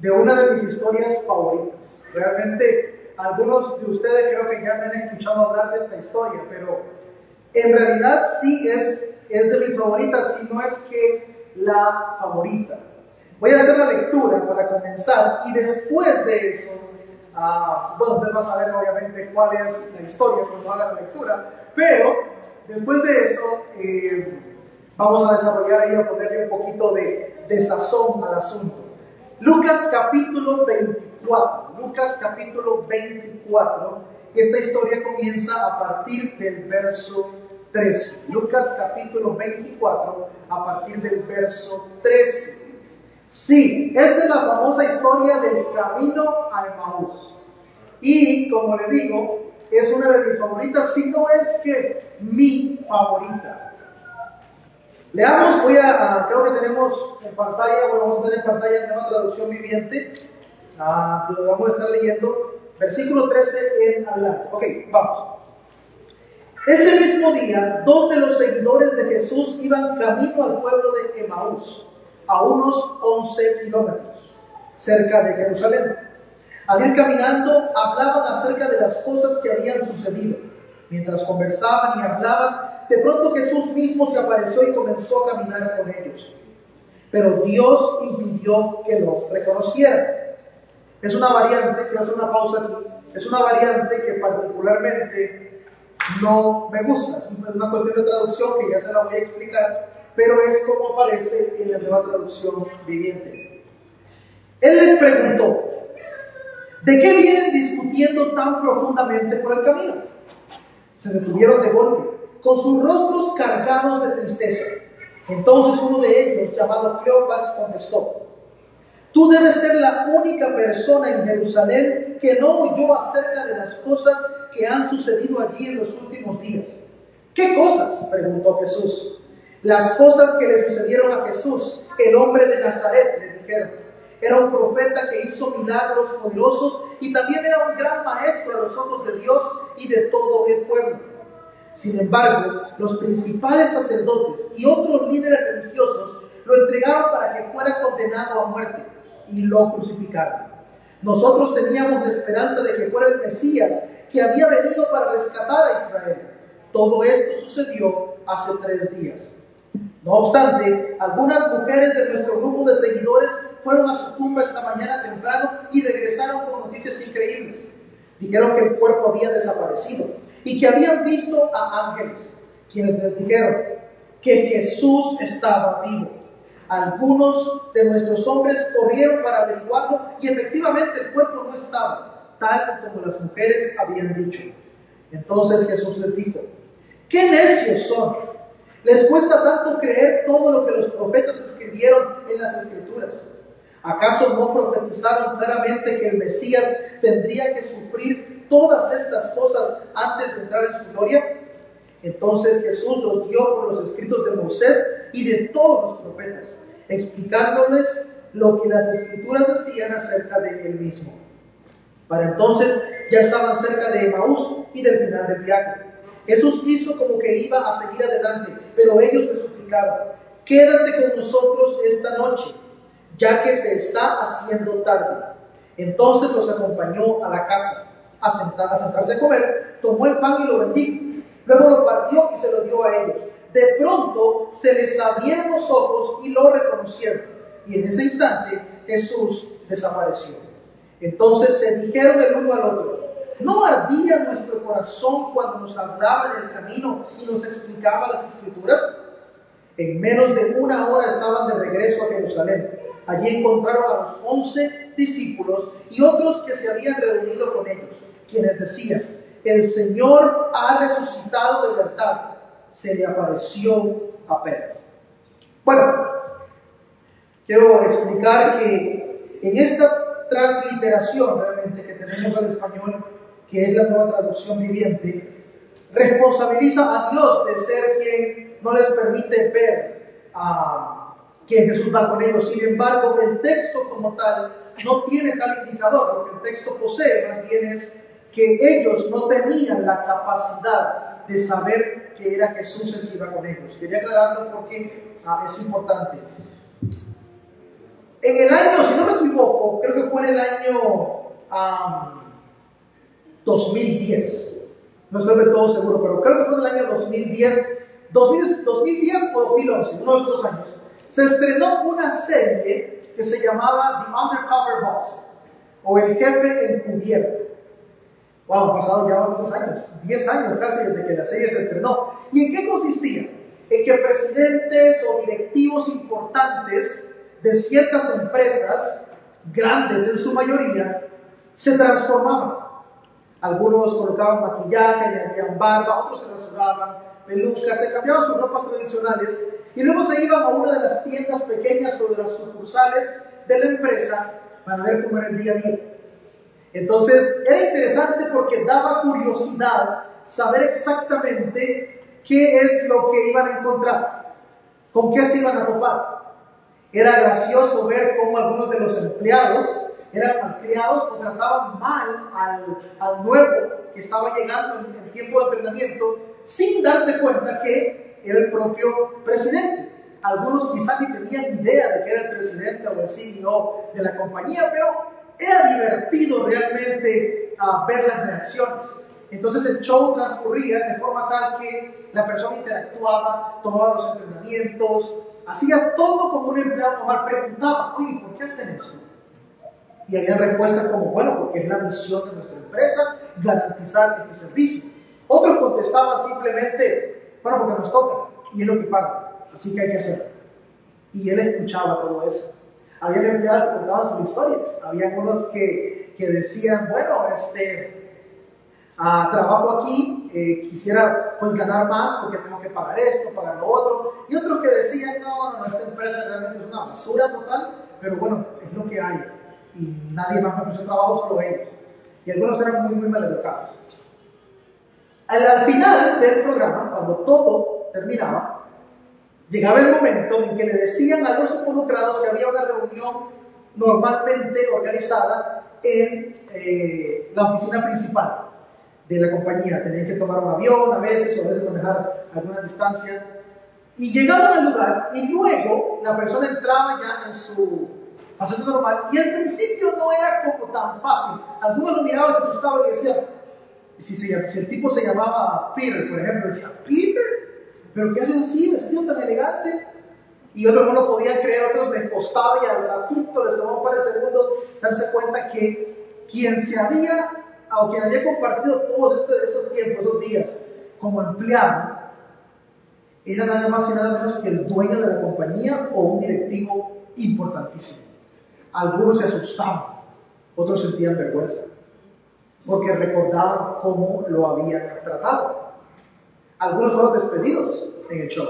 de una de mis historias favoritas. Realmente algunos de ustedes creo que ya me han escuchado hablar de esta historia, pero en realidad sí es, es de mis favoritas, si no es que la favorita. Voy a hacer la lectura para comenzar y después de eso, uh, bueno, usted va a saber obviamente cuál es la historia cuando haga la lectura, pero después de eso eh, vamos a desarrollar ahí, a ponerle un poquito de, de sazón al asunto. Lucas capítulo 24, Lucas capítulo 24, y esta historia comienza a partir del verso 13. Lucas capítulo 24, a partir del verso 13. Sí, esta es la famosa historia del camino a Emmaús. Y como le digo, es una de mis favoritas, si no es que mi favorita. Leamos, voy a, creo que tenemos en pantalla, bueno, vamos a tener en pantalla una traducción viviente, ah, vamos a estar leyendo, versículo 13 en adelante. Ok, vamos. Ese mismo día, dos de los seguidores de Jesús iban camino al pueblo de Emaús, a unos 11 kilómetros, cerca de Jerusalén. Al ir caminando, hablaban acerca de las cosas que habían sucedido. Mientras conversaban y hablaban, de pronto Jesús mismo se apareció y comenzó a caminar con ellos. Pero Dios impidió que lo reconocieran. Es una variante, quiero hacer una pausa aquí, es una variante que particularmente no me gusta. Es una cuestión de traducción que ya se la voy a explicar, pero es como aparece en la nueva traducción viviente. Él les preguntó, ¿de qué vienen discutiendo tan profundamente por el camino? Se detuvieron de golpe con sus rostros cargados de tristeza. Entonces uno de ellos, llamado Cleopas, contestó, Tú debes ser la única persona en Jerusalén que no oyó acerca de las cosas que han sucedido allí en los últimos días. ¿Qué cosas? preguntó Jesús. Las cosas que le sucedieron a Jesús, el hombre de Nazaret, le dijeron. Era un profeta que hizo milagros poderosos y también era un gran maestro a los ojos de Dios y de todo el pueblo. Sin embargo, los principales sacerdotes y otros líderes religiosos lo entregaron para que fuera condenado a muerte y lo crucificaron. Nosotros teníamos la esperanza de que fuera el Mesías que había venido para rescatar a Israel. Todo esto sucedió hace tres días. No obstante, algunas mujeres de nuestro grupo de seguidores fueron a su tumba esta mañana temprano y regresaron con noticias increíbles. Dijeron que el cuerpo había desaparecido y que habían visto a ángeles, quienes les dijeron que Jesús estaba vivo. Algunos de nuestros hombres corrieron para averiguarlo y efectivamente el cuerpo no estaba, tal como las mujeres habían dicho. Entonces Jesús les dijo, ¿qué necios son? ¿Les cuesta tanto creer todo lo que los profetas escribieron en las escrituras? ¿Acaso no profetizaron claramente que el Mesías tendría que sufrir todas estas cosas antes de entrar en su gloria? Entonces Jesús los dio por los escritos de Moisés y de todos los profetas, explicándoles lo que las escrituras decían acerca de él mismo. Para entonces ya estaban cerca de Emaús y del final del viaje. Jesús hizo como que iba a seguir adelante, pero ellos le suplicaron, quédate con nosotros esta noche, ya que se está haciendo tarde. Entonces los acompañó a la casa a, sentarse a comer, tomó el pan y lo bendijo. Luego lo partió y se lo dio a ellos. De pronto se les abrieron los ojos y lo reconocieron. Y en ese instante Jesús desapareció. Entonces se dijeron el uno al otro, ¿no ardía nuestro corazón cuando nos hablaba en el camino y nos explicaba las escrituras? En menos de una hora estaban de regreso a Jerusalén. Allí encontraron a los once discípulos y otros que se habían reunido con ellos quienes decían, el Señor ha resucitado de verdad, se le apareció a Pedro. Bueno, quiero explicar que en esta transliteración realmente que tenemos al español, que es la nueva traducción viviente, responsabiliza a Dios de ser quien no les permite ver a que Jesús va con ellos. Sin embargo, el texto como tal no tiene tal indicador, lo que el texto posee más bien es que ellos no tenían la capacidad de saber que era Jesús el que iba con ellos. Quería aclararlo porque ah, es importante. En el año, si no me equivoco, creo que fue en el año 2010, no estoy de todo seguro, pero creo que fue en el año 2010, 2010 o 2011, uno de esos dos años, se estrenó una serie que se llamaba The Undercover Boss, o El Jefe Encubierto. Wow, han pasado ya bastantes años, 10 años casi desde que la serie se estrenó. ¿Y en qué consistía? En que presidentes o directivos importantes de ciertas empresas, grandes en su mayoría, se transformaban. Algunos colocaban maquillaje, añadían barba, otros se rasuraban, pelucas, se cambiaban sus ropas tradicionales y luego se iban a una de las tiendas pequeñas o de las sucursales de la empresa para ver cómo era el día a día. Entonces era interesante porque daba curiosidad saber exactamente qué es lo que iban a encontrar, con qué se iban a topar. Era gracioso ver cómo algunos de los empleados eran malcriados o trataban mal al, nuevo que estaba llegando en el tiempo de entrenamiento sin darse cuenta que era el propio presidente. Algunos quizás ni tenían idea de que era el presidente o el CEO de la compañía, pero era divertido realmente uh, ver las reacciones. Entonces el show transcurría de forma tal que la persona interactuaba, tomaba los entrenamientos, hacía todo como un empleado normal, preguntaba, oye, ¿por qué hacen esto? Y había respuestas como, bueno, porque es la misión de nuestra empresa garantizar este servicio. Otros contestaban simplemente, bueno, porque nos toca y es lo que pagan, así que hay que hacerlo. Y él escuchaba todo eso. Había empleados que contaban sus historias, había algunos que, que decían, bueno, este, trabajo aquí, eh, quisiera pues ganar más porque tengo que pagar esto, pagar lo otro. Y otros que decían, no, no, esta empresa realmente es una basura total, pero bueno, es lo que hay. Y nadie más me ofreció trabajo, solo ellos. Y algunos eran muy, muy mal educados. Al, al final del programa, cuando todo terminaba, llegaba el momento en que le decían a los involucrados que había una reunión normalmente organizada en eh, la oficina principal de la compañía. Tenían que tomar un avión a veces o a veces manejar alguna distancia. Y llegaban al lugar y luego la persona entraba ya en su y al principio no era como tan fácil. Algunos lo miraban, se asustaban y decían, si, el tipo se llamaba Peter, por ejemplo, decía, Peter, pero ¿qué hace así, vestido tan elegante? Y otros no lo podían creer, otros les costaba y al ratito les tomó un par de segundos darse cuenta que quien se había a quien había compartido todos este, esos tiempos, esos días, como empleado, era nada más y nada menos que el dueño de la compañía o un directivo importantísimo. Algunos se asustaban, otros sentían vergüenza, porque recordaban cómo lo habían tratado. Algunos fueron despedidos en el show.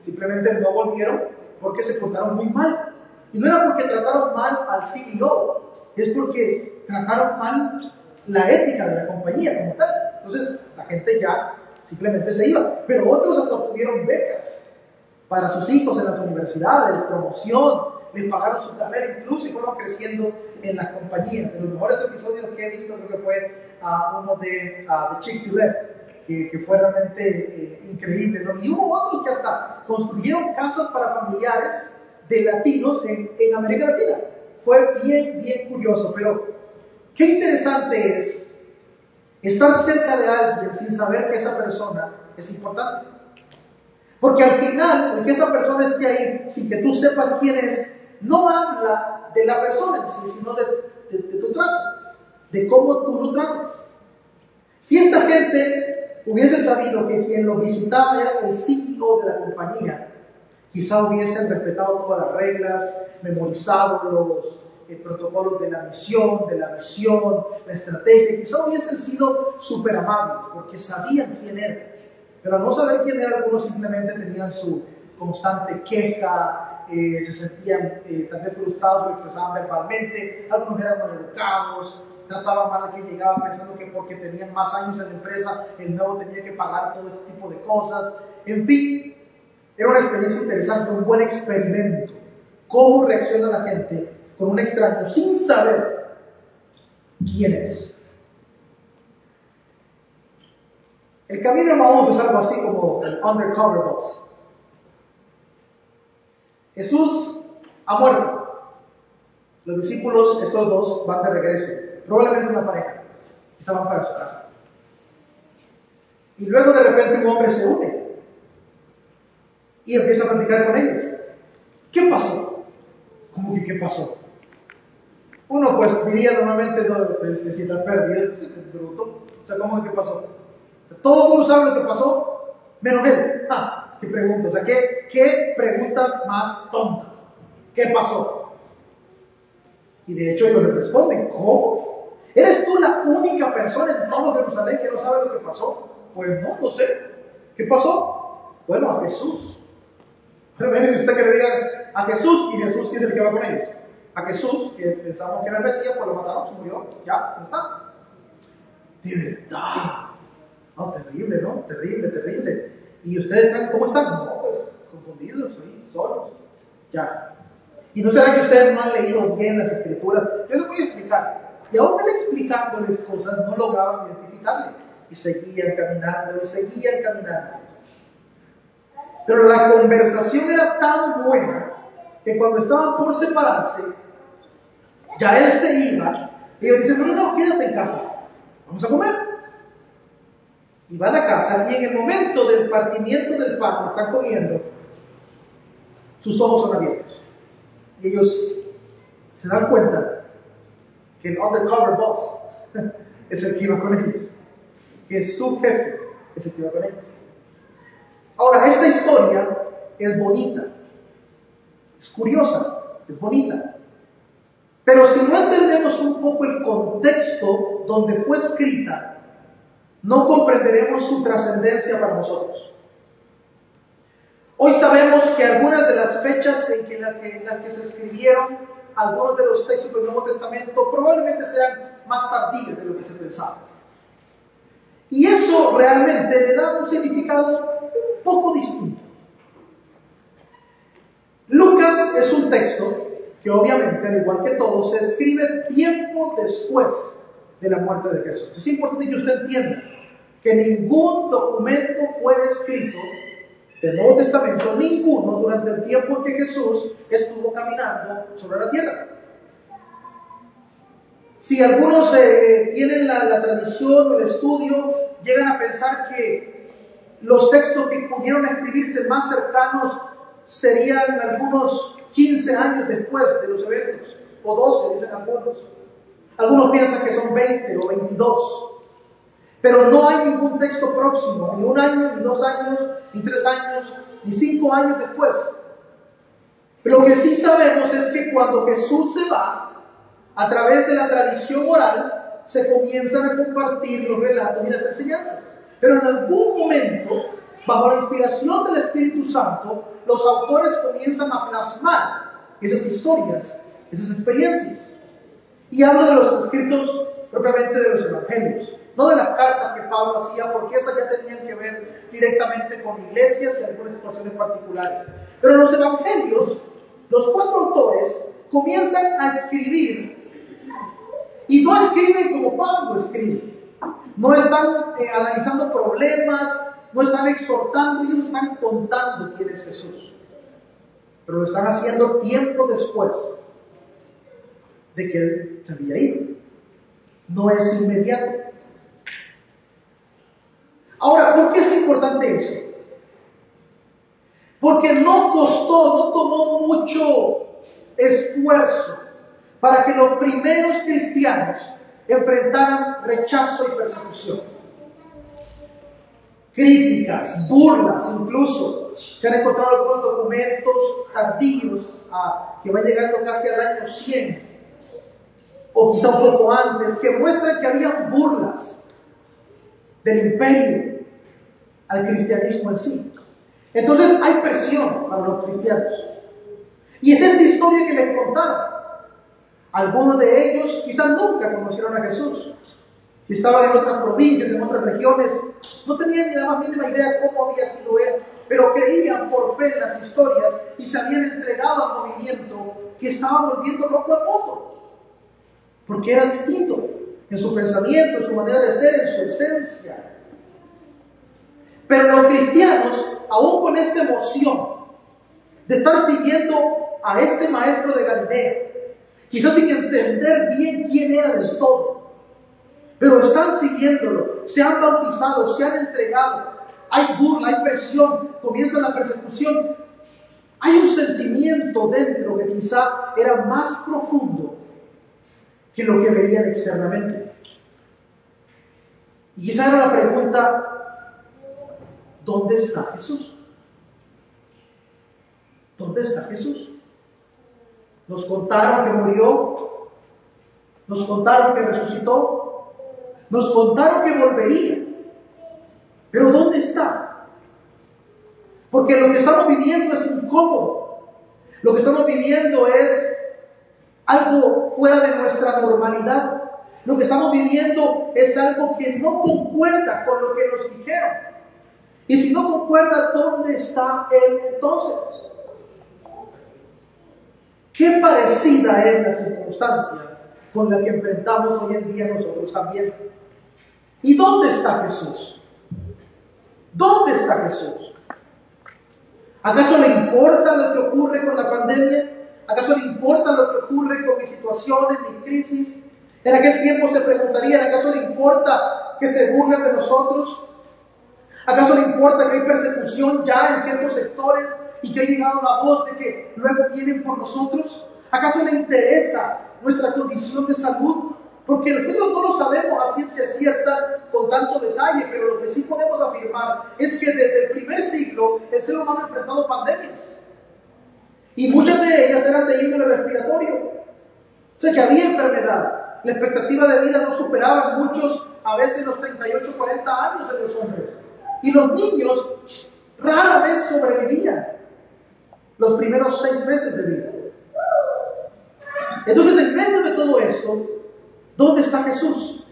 Simplemente no volvieron porque se portaron muy mal. Y no era porque trataron mal al CEO, es porque trataron mal la ética de la compañía como tal. Entonces, la gente ya simplemente se iba. Pero otros hasta obtuvieron becas para sus hijos en las universidades, promoción, les pagaron su carrera incluso fueron creciendo en las compañías. De los mejores episodios que he visto creo que fue uh, uno de, uh, Chick que, que, fue realmente eh, increíble. Y hubo otros que hasta construyeron casas para familiares de latinos en, en América Latina. Fue bien, bien curioso, pero Qué interesante es estar cerca de alguien sin saber que esa persona es importante. Porque al final, el que esa persona esté ahí sin que tú sepas quién es, no habla de la persona en sí, sino de, tu trato, de cómo tú lo tratas. Si esta gente hubiese sabido que quien lo visitaba era el CEO de la compañía, quizá hubiesen respetado todas las reglas, memorizado los, el protocolos de la misión, de la visión, la estrategia. Quizá hubiesen sido súper amables porque sabían quién era. Pero al no saber quién era, algunos simplemente tenían su constante queja, eh, se sentían eh, frustrados, lo expresaban verbalmente, algunos eran maleducados, trataban mal al que llegaba pensando que porque tenían más años en la empresa, el nuevo tenía que pagar todo este tipo de cosas. En fin, era una experiencia interesante, un buen experimento. ¿Cómo reacciona la gente con un extraño sin saber quién es. El camino a Maús es algo así como el undercover boss. Jesús ha muerto. Los discípulos, estos dos, van de regreso, probablemente una pareja, quizá van para su casa. Y luego de repente un hombre se une y empieza a platicar con ellos. ¿Qué pasó? ¿Cómo que qué pasó? Uno pues diría normalmente, no, si está perdido, bruto. O sea, ¿cómo que qué pasó? Todo el mundo sabe lo que pasó, menos él. Ah, qué pregunta. O sea, ¿qué, qué pregunta más tonta? ¿Qué pasó? Y de hecho ellos le responden, ¿cómo? ¿Eres tú la única persona en todo Jerusalén que no sabe lo que pasó? Pues no, no sé. ¿Qué pasó? Bueno, a Jesús. Pero si usted que le digan a Jesús y Jesús sí es el que va con ellos. A Jesús, que pensamos que era el Mesías, pues lo mataron, se murió, ya, no está. De verdad. No, terrible, ¿no? Terrible, terrible. ¿Y ustedes están, cómo están? No, pues confundidos, ahí, solos. Ya. ¿Y no será que ustedes no han leído bien las escrituras? Yo les voy a explicar. Y aún él explicándoles cosas, no lograban identificarle. Y seguían caminando, y seguían caminando. Pero la conversación era tan buena que cuando estaban por separarse, ya él se iba, y ellos dicen, no, no, quédate en casa, vamos a comer. Y van a casa y en el momento del partimiento del pan, están comiendo, sus ojos son abiertos. Y ellos se dan cuenta que el undercover boss es el que iba con ellos, que su jefe es el que iba con ellos. Ahora, esta historia es bonita, es curiosa, es bonita. Pero si no entendemos un poco el contexto donde fue escrita, no comprenderemos su trascendencia para nosotros. Hoy sabemos que algunas de las fechas en, las que se escribieron algunos de los textos del Nuevo Testamento probablemente sean más tardías de lo que se pensaba. Y eso realmente le da un significado poco distinto. Lucas es un texto que obviamente, al igual que todo, se escribe tiempo después de la muerte de Jesús. Es importante que usted entienda que ningún documento fue escrito del Nuevo Testamento, ninguno, durante el tiempo que Jesús estuvo caminando sobre la tierra. Si algunos eh, tienen la, la tradición o el estudio, llegan a pensar que los textos que pudieron escribirse más cercanos serían algunos 15 años después de los eventos, o 12, dicen algunos. Algunos piensan que son 20 o 22. Pero no hay ningún texto próximo, ni un año, ni dos años, ni tres años, ni cinco años después. Lo que sí sabemos es que cuando Jesús se va, a través de la tradición oral, se comienzan a compartir los relatos y las enseñanzas. Pero en algún momento, bajo la inspiración del Espíritu Santo, los autores comienzan a plasmar esas historias, esas experiencias. Y hablo de los escritos propiamente de los evangelios, no de las cartas que Pablo hacía, porque esas ya tenían que ver directamente con iglesias y algunas situaciones particulares. Pero los evangelios, los cuatro autores comienzan a escribir y no escriben como Pablo escribe. No están eh, analizando problemas, no están exhortando, ellos están contando quién es Jesús. Pero lo están haciendo tiempo después de que Él se había ido. No es inmediato. Ahora, ¿por qué es importante eso? Porque no costó, no tomó mucho esfuerzo para que los primeros cristianos enfrentaran rechazo y persecución. Críticas, burlas incluso. Se han encontrado algunos documentos tardíos a, que van llegando casi al año 100 o quizá un poco antes, que muestran que había burlas del imperio al cristianismo en sí. Entonces hay presión para los cristianos. Y es esta historia que les contaron. Algunos de ellos quizás nunca conocieron a Jesús. Estaban en otras provincias, en otras regiones, no tenían ni la más mínima idea cómo había sido Él, pero creían por fe en las historias y se habían entregado al movimiento que estaba volviendo loco al mundo. Porque era distinto en su pensamiento, en su manera de ser, en su esencia. Pero los cristianos, aún con esta emoción de estar siguiendo a este maestro de Galilea, quizás sin entender bien quién era del todo, pero están siguiéndolo, se han bautizado, se han entregado, hay burla, hay presión, comienza la persecución. Hay un sentimiento dentro que quizá era más profundo que lo que veían externamente. Y quizá era la pregunta, ¿dónde está Jesús? ¿Dónde está Jesús? Nos contaron que murió, nos contaron que resucitó, nos contaron que volvería. Pero ¿dónde está? Porque lo que estamos viviendo es incómodo. Lo que estamos viviendo es algo fuera de nuestra normalidad. Lo que estamos viviendo es algo que no concuerda con lo que nos dijeron. Y si no concuerda, ¿dónde está Él entonces? Qué parecida es la circunstancia con la que enfrentamos hoy en día nosotros también. ¿Y dónde está Jesús? ¿Dónde está Jesús? ¿Acaso le importa lo que ocurre con la pandemia? ¿Acaso le importa lo que ocurre con mi situación, en mi crisis? En aquel tiempo se preguntarían, ¿acaso le importa que se burlen de nosotros? ¿Acaso le importa que hay persecución ya en ciertos sectores y que ha llegado la voz de que luego vienen por nosotros? ¿Acaso le interesa nuestra condición de salud? Porque nosotros no lo sabemos a ciencia cierta con tanto detalle, pero lo que sí podemos afirmar es que desde el primer siglo el ser humano ha enfrentado pandemias. Y muchas de ellas eran de índole respiratorio. O sea que había enfermedad. La expectativa de vida no superaba en muchos, a veces los 38, 40 años de los hombres. Y los niños rara vez sobrevivían los primeros seis meses de vida. Entonces, en medio de todo esto, ¿dónde está Jesús?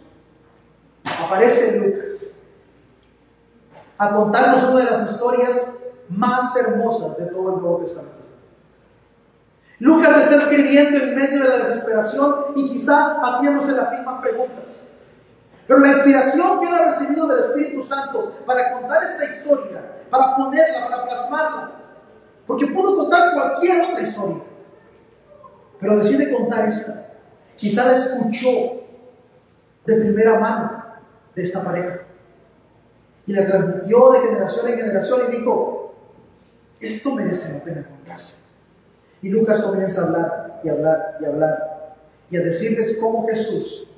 Aparece en Lucas a contarnos una de las historias más hermosas de todo el Nuevo Testamento. Lucas está escribiendo en medio de la desesperación y quizá haciéndose las mismas preguntas. Pero la inspiración que él ha recibido del Espíritu Santo para contar esta historia, para ponerla, para plasmarla, porque pudo contar cualquier otra historia, pero decide contar esta. Quizá la escuchó de primera mano de esta pareja y la transmitió de generación en generación y dijo, esto merece la pena contarse. Y Lucas comienza a hablar y hablar y hablar y a decirles cómo Jesús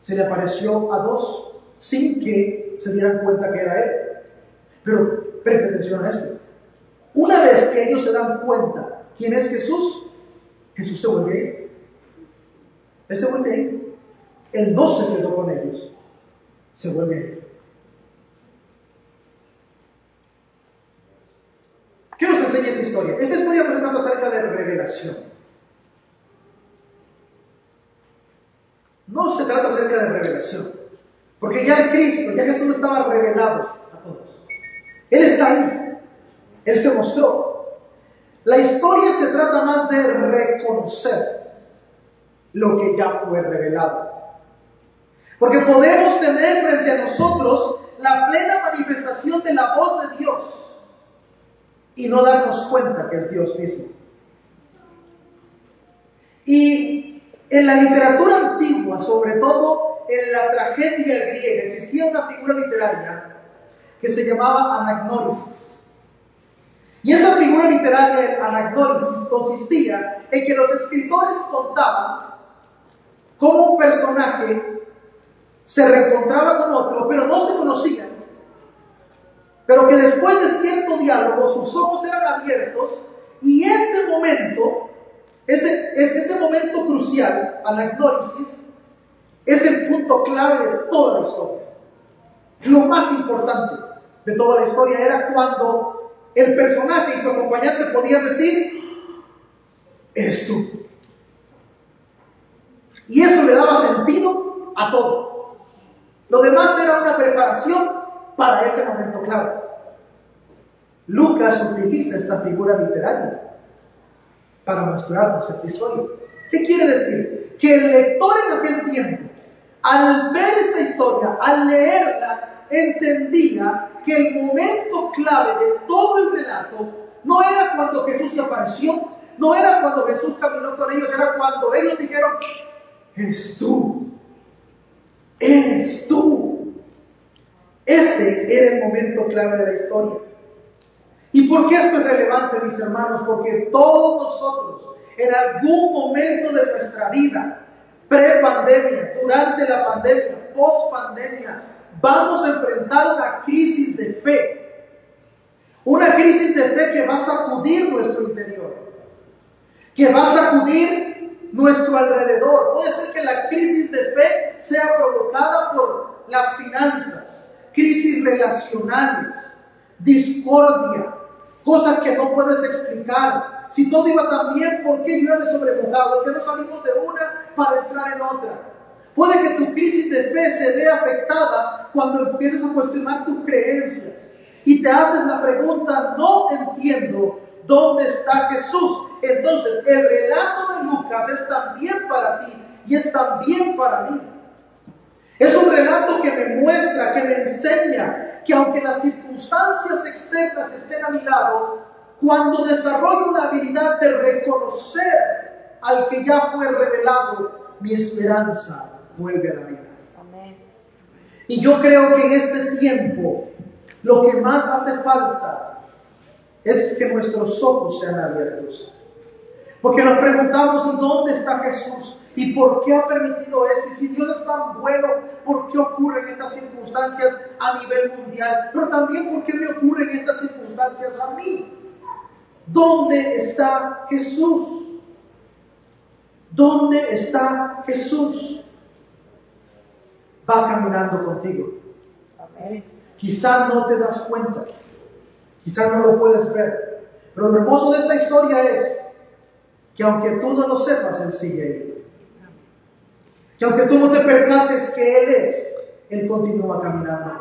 se le apareció a dos sin que se dieran cuenta que era él. Pero preste atención a esto. Una vez que ellos se dan cuenta quién es Jesús, Jesús se vuelve ahí. Él se vuelve ahí. Él no se quedó con ellos. Se vuelve ahí. ¿Qué nos enseña esta historia? Esta historia nos trata acerca No se trata acerca de revelación. Porque ya el Cristo, ya Jesús estaba revelado a todos. Él está ahí. Él se mostró. La historia se trata más de reconocer lo que ya fue revelado. Porque podemos tener frente a nosotros la plena manifestación de la voz de Dios y no darnos cuenta que es Dios mismo. Y en la literatura antigua, sobre todo en la tragedia griega, existía una figura literaria que se llamaba anagnórisis. Y esa figura literaria, el anagnórisis, consistía en que los escritores contaban cómo un personaje se reencontraba con otro, pero no se conocían, pero que después de cierto diálogo sus ojos eran abiertos y ese momento, ese, ese momento crucial, anagnórisis, es el punto clave de toda la historia. Lo más importante de toda la historia era cuando el personaje y su acompañante podían decir, eres tú. Y eso le daba sentido a todo. Lo demás era una preparación para ese momento clave. Lucas utiliza esta figura literaria para mostrarnos esta historia. ¿Qué quiere decir? Que el lector en aquel tiempo, al ver esta historia, al leerla, entendía que el momento clave de todo el relato no era cuando Jesús se apareció, no era cuando Jesús caminó con ellos, era cuando ellos dijeron, eres tú, eres tú. Ese era el momento clave de la historia. ¿Y por qué esto es relevante, mis hermanos? Porque todos nosotros, en algún momento de nuestra vida, pre-pandemia, durante la pandemia, post-pandemia, vamos a enfrentar una crisis de fe. Una crisis de fe que va a sacudir nuestro interior, que va a sacudir nuestro alrededor. Puede ser que la crisis de fe sea provocada por las finanzas, crisis relacionales, discordia, cosas que no puedes explicar. Si todo iba tan bien, ¿por qué llueve sobre mojado? ¿Por qué no salimos de una para entrar en otra? Puede que tu crisis de fe se vea afectada cuando empiezas a cuestionar tus creencias y te haces la pregunta, no entiendo dónde está Jesús. Entonces, el relato de Lucas es también para ti y es también para mí. Es un relato que me muestra, que me enseña que aunque las circunstancias externas estén a mi lado, cuando desarrollo una habilidad de reconocer al que ya fue revelado, mi esperanza vuelve a la vida. Y yo creo que en este tiempo lo que más hace falta es que nuestros ojos sean abiertos. Porque nos preguntamos, ¿y dónde está Jesús? ¿Y por qué ha permitido esto? Y si Dios es tan bueno, ¿por qué ocurren estas circunstancias a nivel mundial? Pero también, ¿por qué me ocurren estas circunstancias a mí? ¿Dónde está Jesús? ¿Dónde está Jesús? Va caminando contigo. Quizás no te das cuenta, quizás no lo puedes ver, pero lo hermoso de esta historia es que aunque tú no lo sepas, Él sigue ahí. Que aunque tú no te percates que Él es, Él continúa caminando.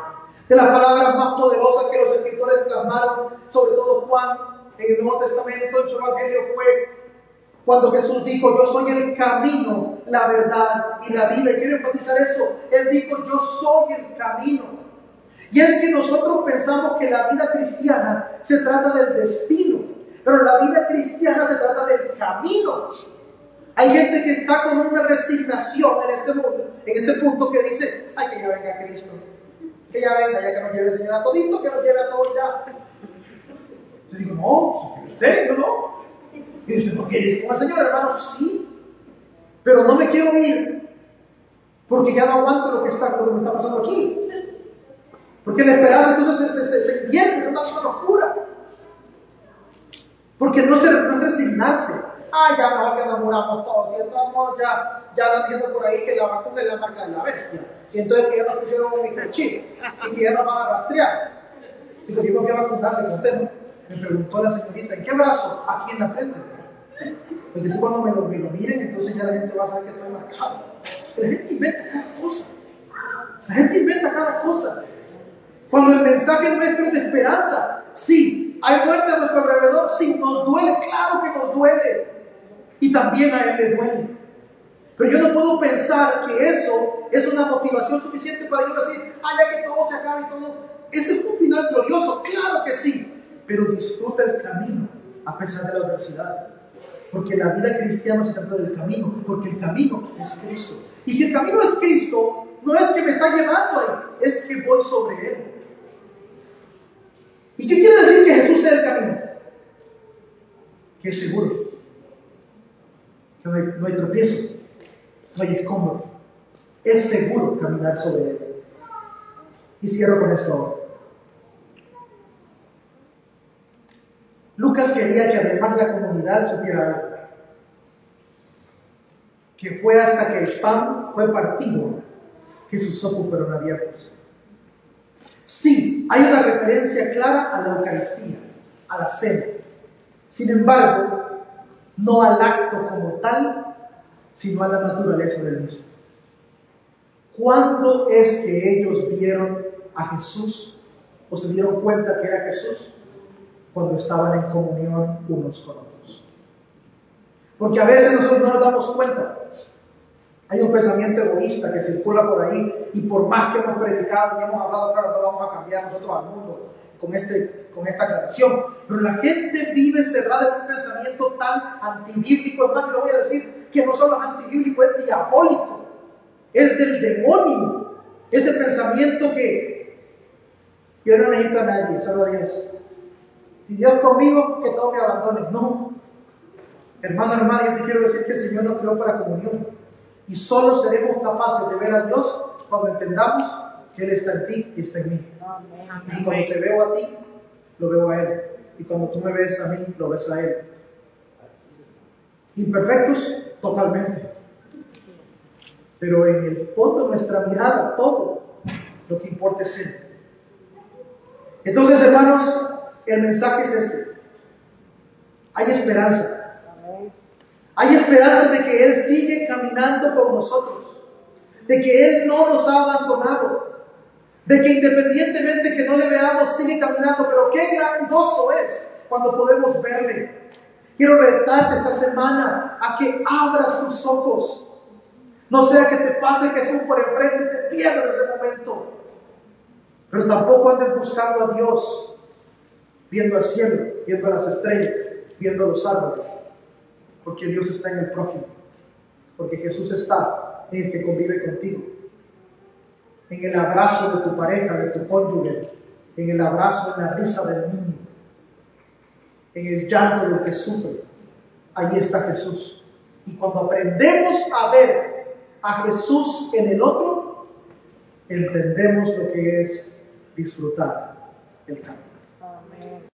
De las palabras más poderosas que los escritores plasmaron, sobre todo Juan en el Nuevo Testamento, en su Evangelio, fue cuando Jesús dijo, yo soy el camino, la verdad y la vida. Y quiero enfatizar eso. Él dijo, yo soy el camino. Y es que nosotros pensamos que la vida cristiana se trata del destino, pero la vida cristiana se trata del camino. Hay gente que está con una resignación en este mundo, en este punto que dice, ay, que ya venga Cristo, que ya venga, ya que nos lleve el Señor a todito, que nos lleve a todos ya. Yo digo, no, usted, yo no. Y usted, ¿por qué dice como el Señor, hermano? Sí, pero no me quiero ir porque ya no aguanto lo que está, lo que me está pasando aquí. Porque la esperanza entonces se, se, se, invierte, es una, una locura. Porque no, se, no es resignarse. Ah, ya mejor que nos muramos todos. Y modos ya, ya van diciendo por ahí que la vacuna es la marca de la bestia. Y entonces que ya nos pusieron un microchip y que ya nos van a rastrear. Digo, yo me fui a vacunar, le conté, ¿no? Me preguntó la señorita, ¿en qué brazo? Aquí en la frente. Porque si cuando me lo, me lo miren, entonces ya la gente va a saber que estoy marcado. Pero la gente inventa cada cosa. La gente inventa cada cosa. Cuando el mensaje nuestro es de esperanza, sí, hay muerte a nuestro alrededor, sí, nos duele, claro que nos duele. Y también a él le duele. Pero yo no puedo pensar que eso es una motivación suficiente para yo decir, ah, que todo se acabe y todo. Ese es un final glorioso, claro que sí. Pero disfruta el camino a pesar de la adversidad. Porque la vida cristiana se trata del camino, porque el camino es Cristo. Y si el camino es Cristo, no es que me está llevando ahí, es que voy sobre Él. ¿Y qué quiere decir que Jesús sea el camino? Que es seguro, no hay, no hay tropiezo, no hay escombro. Es seguro caminar sobre Él. Y cierro con esto ahora. Lucas quería que además la comunidad supiera algo. Que fue hasta que el pan fue partido que sus ojos fueron abiertos. Sí, hay una referencia clara a la Eucaristía, a la cena. Sin embargo, no al acto como tal, sino a la naturaleza del mismo. ¿Cuándo es que ellos vieron a Jesús o se dieron cuenta que era Jesús? Cuando estaban en comunión unos con otros. Porque a veces nosotros no nos damos cuenta. Hay un pensamiento egoísta que circula por ahí y por más que hemos predicado y hemos hablado, claro, no vamos a cambiar nosotros al mundo con, este, con esta aclaración. Pero la gente vive cerrada en un pensamiento tan antibíblico, más, le voy a decir que no solo es antibíblico, es diabólico, es del demonio. Ese pensamiento que yo no necesito a nadie, solo a Dios. Si Dios conmigo, que todo me abandone. No. Hermano, hermano, yo te quiero decir que el Señor nos creó para comunión. Y solo seremos capaces de ver a Dios cuando entendamos que Él está en ti y está en mí. Y cuando te veo a ti, lo veo a Él. Y cuando tú me ves a mí, lo ves a Él. Imperfectos, totalmente. Pero en el fondo nuestra mirada, todo lo que importa es Él. Entonces, hermanos, el mensaje es este. Hay esperanza. Hay esperanza de que Él sigue caminando con nosotros. De que Él no nos ha abandonado. De que independientemente que no le veamos, sigue caminando. Pero qué gran es cuando podemos verle. Quiero retarte esta semana a que abras tus ojos. No sea que te pase Jesús por enfrente y te pierdas ese momento. Pero tampoco andes buscando a Dios viendo al cielo, viendo a las estrellas, viendo a los árboles, porque Dios está en el prójimo, porque Jesús está en el que convive contigo, en el abrazo de tu pareja, de tu cónyuge, en el abrazo, en la risa del niño, en el llanto del que sufre. Ahí está Jesús. Y cuando aprendemos a ver a Jesús en el otro, entendemos lo que es disfrutar el camino.